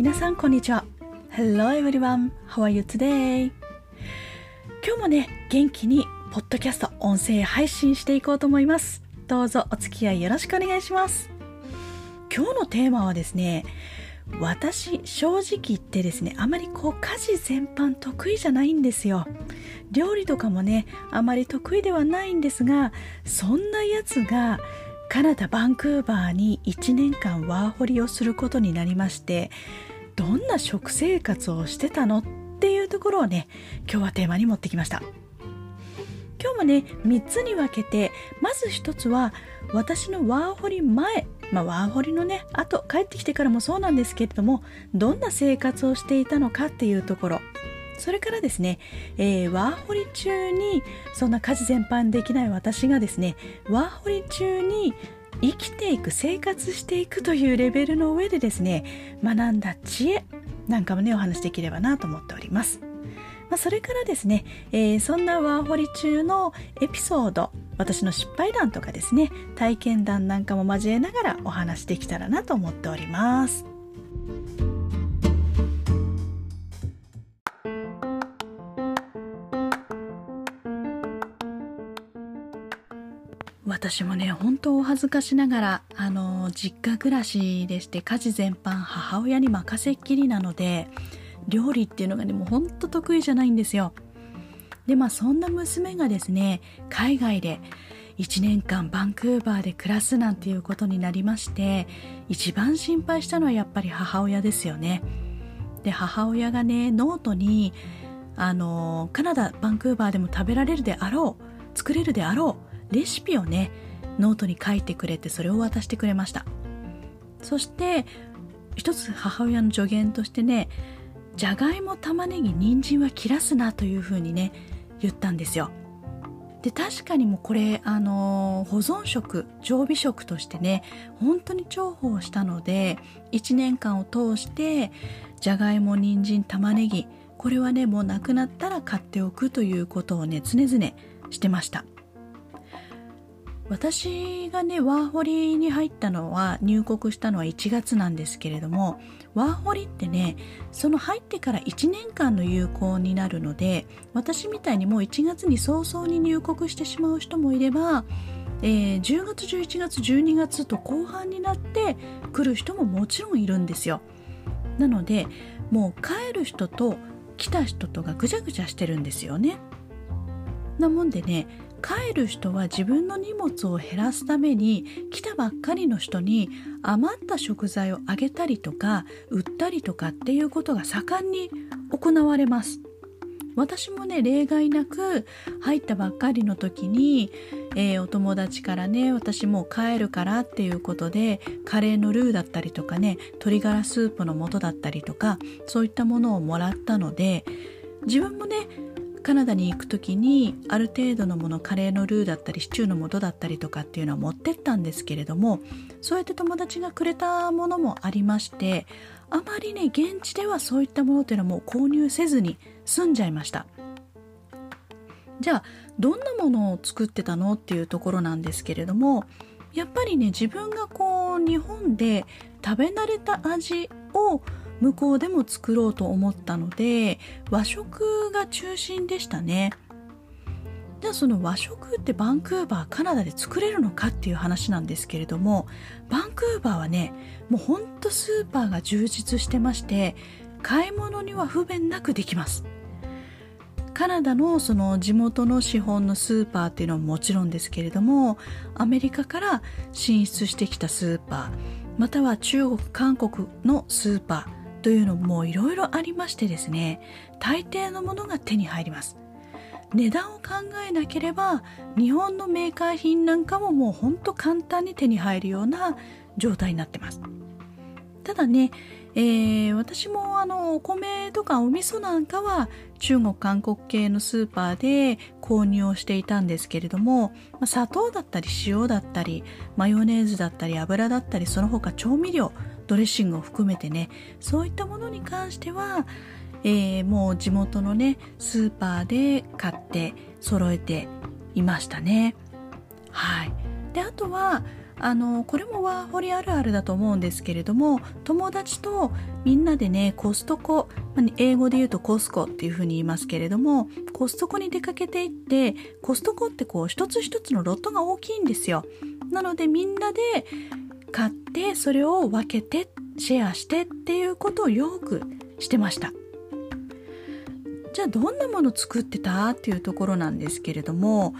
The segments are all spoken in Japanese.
皆さんこんにちは。Hello everyone, how are you today? 今日もね、元気にポッドキャスト音声配信していこうと思います。どうぞお付き合いよろしくお願いします。今日のテーマはですね私正直言ってですねあまりこう家事全般得意じゃないんですよ。料理とかもねあまり得意ではないんですがそんなやつがカナダ・バンクーバーに1年間ワーホリをすることになりましてどんな食生活をしてたのっていうところをね今日はテーマに持ってきました。今日もね3つに分けてまず1つは私のワーホリ前まあ、ワーホリのねあと帰ってきてからもそうなんですけれどもどんな生活をしていたのかっていうところ。それからですね、えー、ワーホリ中にそんな家事全般できない私がですねワーホリ中に生きていく生活していくというレベルの上でですね学んだ知恵なんかもねお話できればなと思っております。まあ、それからですね、えー、そんなワーホリ中のエピソード私の失敗談とかですね体験談なんかも交えながらお話しできたらなと思っております私もね本当お恥ずかしながらあの実家暮らしでして家事全般母親に任せっきりなので料理っていうのがねもうほんと得意じゃないんですよ。でまあそんな娘がですね海外で1年間バンクーバーで暮らすなんていうことになりまして一番心配したのはやっぱり母親ですよね。で母親がねノートにあのカナダバンクーバーでも食べられるであろう作れるであろうレシピをねノートに書いてくれてそれを渡してくれました。そして一つ母親の助言としてねじゃがいも玉ねぎ人参は切らすなというふうにね言ったんですよ。で確かにもうこれあの保存食常備食としてね本当に重宝したので1年間を通してじゃがいも人参玉ねぎこれはねもうなくなったら買っておくということをね常々してました。私がねワーホリに入ったのは入国したのは1月なんですけれどもワーホリってねその入ってから1年間の有効になるので私みたいにもう1月に早々に入国してしまう人もいれば、えー、10月11月12月と後半になって来る人ももちろんいるんですよ。なのでもう帰る人と来た人とがぐちゃぐちゃしてるんですよね。なもんでね帰る人は自分の荷物を減らすために来たばっかりの人に余った食材をあげたりとか売ったりとかっていうことが盛んに行われます。私もね例外なく入ったばっかりの時に、えー、お友達からね私もう帰るからっていうことでカレーのルーだったりとかね鶏ガラスープの素だったりとかそういったものをもらったので自分もねカナダに行く時にある程度のものカレーのルーだったりシチューの素だったりとかっていうのは持ってったんですけれどもそうやって友達がくれたものもありましてあまりね現地ではそういったものっていうのはもう購入せずに済んじゃいました。じゃあどんなものを作ってたのっていうところなんですけれどもやっぱりね自分がこう日本で食べ慣れた味を向こうでも作ろうと思ったので和食が中心でしたね。じゃあその和食ってバンクーバーカナダで作れるのかっていう話なんですけれどもバンクーバーはねもうほんとスーパーが充実してまして買い物には不便なくできます。カナダのその地元の資本のスーパーっていうのはもちろんですけれどもアメリカから進出してきたスーパーまたは中国韓国のスーパーというのもいろいろありましてですね大抵のものが手に入ります。値段を考えなければ日本のメーカー品なんかももうほんと簡単に手に入るような状態になってます。ただね、えー、私もあのお米とかお味噌なんかは中国韓国系のスーパーで購入をしていたんですけれども、まあ、砂糖だったり塩だったりマヨネーズだったり油だったりその他調味料ドレッシングを含めてねそういったものに関しては、えー、もう地元のねスーパーで買って揃えていましたね。はい。であとはあのこれもワーホリあるあるだと思うんですけれども友達とみんなでねコストコ英語で言うとコスコっていうふうに言いますけれどもコストコに出かけていってコストコってこう一つ一つのロットが大きいんですよ。なのでみんなで買ってそれを分けてシェアしてっていうことをよくしてました。じゃあどんなもの作ってたっていうところなんですけれども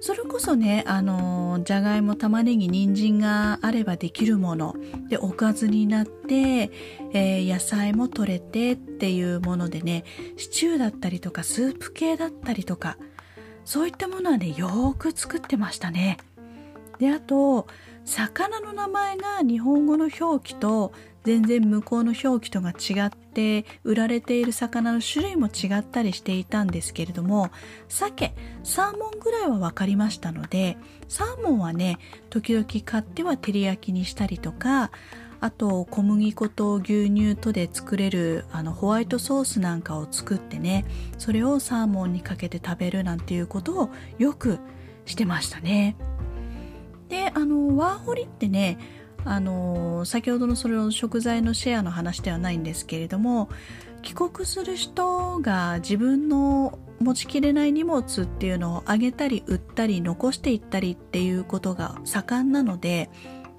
それこそねあのじゃがいも玉ねぎ人参があればできるものでおかずになって、えー、野菜も取れてっていうものでねシチューだったりとかスープ系だったりとかそういったものはねよーく作ってましたね。であと魚の名前が日本語の表記と全然向こうの表記とが違って売られている魚の種類も違ったりしていたんですけれども鮭サーモンぐらいは分かりましたのでサーモンはね時々買っては照り焼きにしたりとかあと小麦粉と牛乳とで作れるあのホワイトソースなんかを作ってねそれをサーモンにかけて食べるなんていうことをよくしてましたね。ワーホリってねあの先ほどのそれの食材のシェアの話ではないんですけれども帰国する人が自分の持ちきれない荷物っていうのをあげたり売ったり残していったりっていうことが盛んなので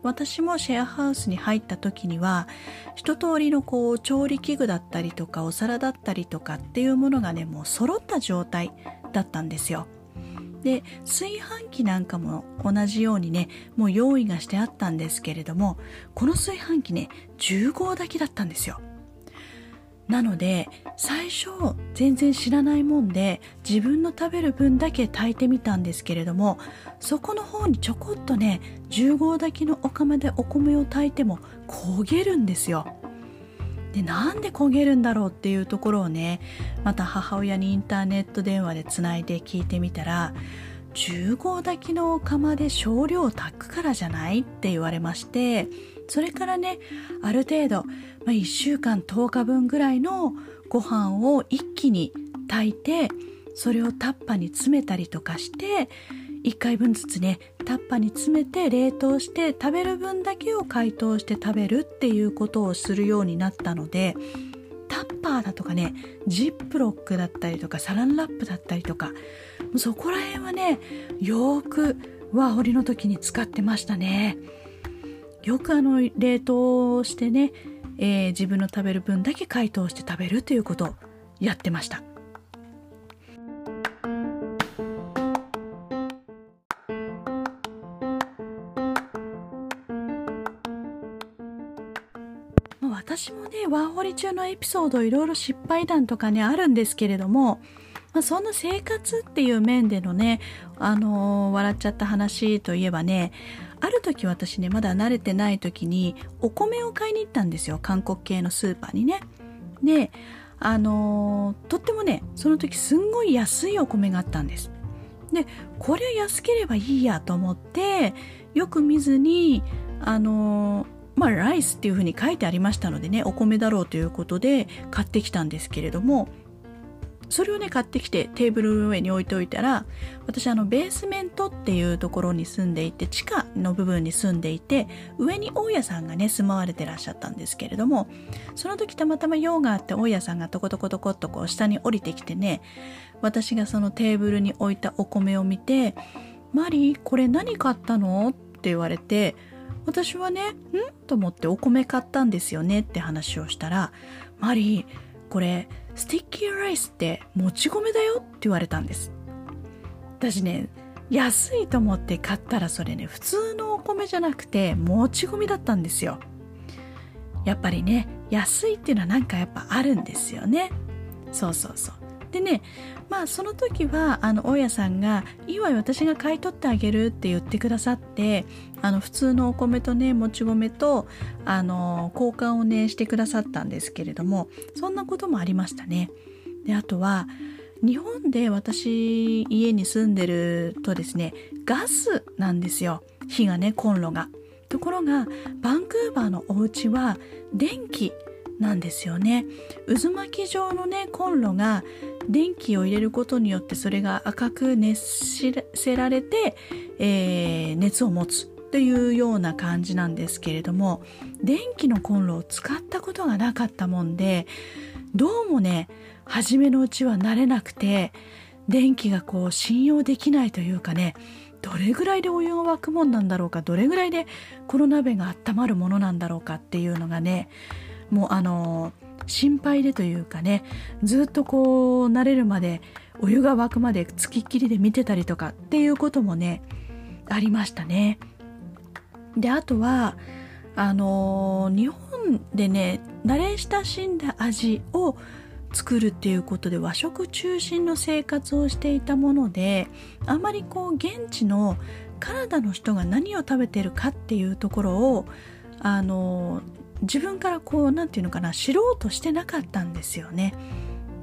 私もシェアハウスに入った時には一通りのこう調理器具だったりとかお皿だったりとかっていうものがねもう揃った状態だったんですよ。で炊飯器なんかも同じようにねもう用意がしてあったんですけれどもこの炊飯器ね10合炊きだったんですよ。なので最初全然知らないもんで自分の食べる分だけ炊いてみたんですけれどもそこの方にちょこっとね10合炊きのお釜でお米を炊いても焦げるんですよ。でなんで焦げるんだろうっていうところをねまた母親にインターネット電話でつないで聞いてみたら10合炊きのお釜で少量炊くからじゃない？って言われましてそれからねある程度、まあ、1週間10日分ぐらいのご飯を一気に炊いてそれをタッパに詰めたりとかして1回分ずつねタッパに詰めて冷凍して食べる分だけを解凍して食べるっていうことをするようになったのでタッパーだとかねジップロックだったりとかサランラップだったりとかそこら辺はねよくワーホリの時に使ってましたね。よくあの冷凍してね、えー、自分の食べる分だけ解凍して食べるということをやってました。私もねワーホリ中のエピソードいろいろ失敗談とかねあるんですけれども、まあ、そんな生活っていう面でのね、あのー、笑っちゃった話といえばねある時私ねまだ慣れてない時にお米を買いに行ったんですよ韓国系のスーパーにね。であのー、とってもねその時すんごい安いお米があったんです。でこれは安ければいいやと思ってよく見ずにあのーまあ、ライスっていうふうに書いてありましたのでねお米だろうということで買ってきたんですけれどもそれをね買ってきてテーブル上に置いておいたら私あのベースメントっていうところに住んでいて地下の部分に住んでいて上に大家さんがね住まわれてらっしゃったんですけれどもその時たまたま用があって大家さんがトコトコトコっとこう下に降りてきてね私がそのテーブルに置いたお米を見て「マリーこれ何買ったの?」って言われて私はね、ん？と思ってお米買ったんですよねって話をしたら、マリー、これ、スティッキーライスってもち米だよって言われたんです。私ね、安いと思って買ったらそれね、普通のお米じゃなくて、もち米だったんですよ。やっぱりね、安いっていうのはなんかやっぱあるんですよね。そうそうそう。でねまあその時はあの大家さんが「いいわよ私が買い取ってあげる」って言ってくださってあの普通のお米とねもち米とあの交換をねしてくださったんですけれどもそんなこともありましたね。であとは日本で私家に住んでるとですねガスなんですよ火がねコンロが。ところがバンクーバーのお家は電気なんですよね。渦巻き状のねコンロが電気を入れることによってそれが赤く熱せられて、えー、熱を持つというような感じなんですけれども電気のコンロを使ったことがなかったもんでどうもね初めのうちは慣れなくて電気がこう信用できないというかねどれぐらいでお湯が沸くもんなんだろうかどれぐらいでこの鍋が温まるものなんだろうかっていうのがねもうあの心配でというかねずっとこう慣れるまでお湯が沸くまでつきっきりで見てたりとかっていうこともねありましたね。であとはあの日本でね慣れ親しんだ味を作るっていうことで和食中心の生活をしていたものであまりこう現地のカナダの人が何を食べてるかっていうところをあの自分からこう何て言うのかな知ろうとしてなかったんですよね。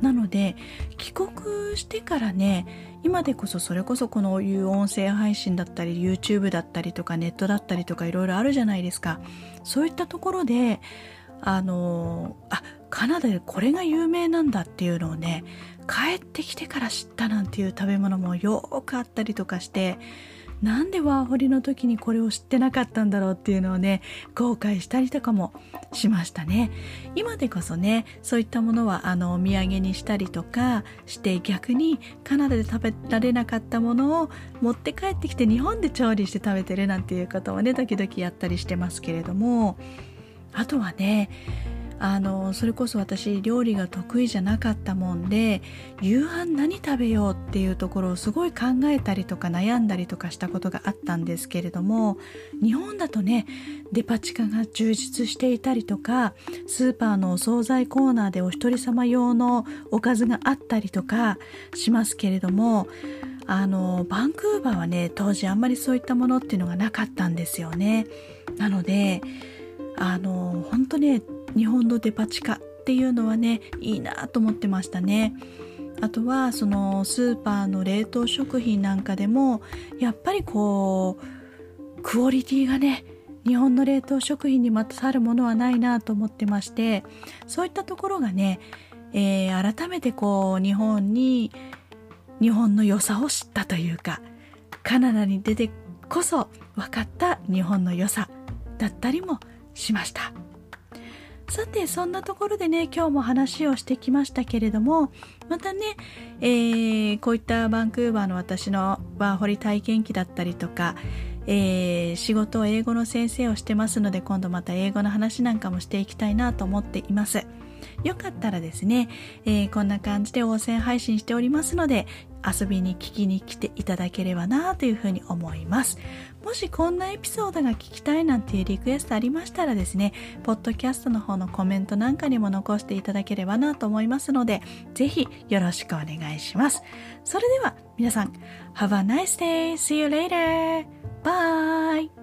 なので帰国してからね今でこそそれこそこのいう音声配信だったり YouTube だったりとかネットだったりとかいろいろあるじゃないですかそういったところであのあカナダでこれが有名なんだっていうのをね帰ってきてから知ったなんていう食べ物もよくあったりとかしてなんでワーホリの時にこれを知ってなかったんだろうっていうのをね後悔したりとかもしましたね。今でこそねそういったものはあのお土産にしたりとかして逆にカナダで食べられなかったものを持って帰ってきて日本で調理して食べてるなんていうこともね時々やったりしてますけれども。あとはねあのそれこそ私料理が得意じゃなかったもんで夕飯何食べようっていうところをすごい考えたりとか悩んだりとかしたことがあったんですけれども日本だとねデパ地下が充実していたりとかスーパーのお惣菜コーナーでお一人様用のおかずがあったりとかしますけれどもあのバンクーバーはね当時あんまりそういったものっていうのがなかったんですよね。なのであの本当ね日本のデパ地下っていうのはねいいなと思ってましたね。あとはそのスーパーの冷凍食品なんかでもやっぱりこうクオリティがね日本の冷凍食品にまつわるものはないなと思ってましてそういったところがね、えー、改めてこう日本に日本の良さを知ったというかカナダに出てこそ分かった日本の良さだったりもしましたさてそんなところでね今日も話をしてきましたけれどもまたね、えー、こういったバンクーバーの私のワーホリ体験記だったりとかえー、仕事を英語の先生をしてますので今度また英語の話なんかもしていきたいなと思っています。よかったらですね、えー、こんな感じで応戦配信しておりますので遊びに聞きに来ていただければなというふうに思います。もしこんなエピソードが聞きたいなんていうリクエストありましたらですね、ポッドキャストの方のコメントなんかにも残していただければなと思いますので、ぜひよろしくお願いします。それでは皆さん、Have a nice day! See you later! Bye!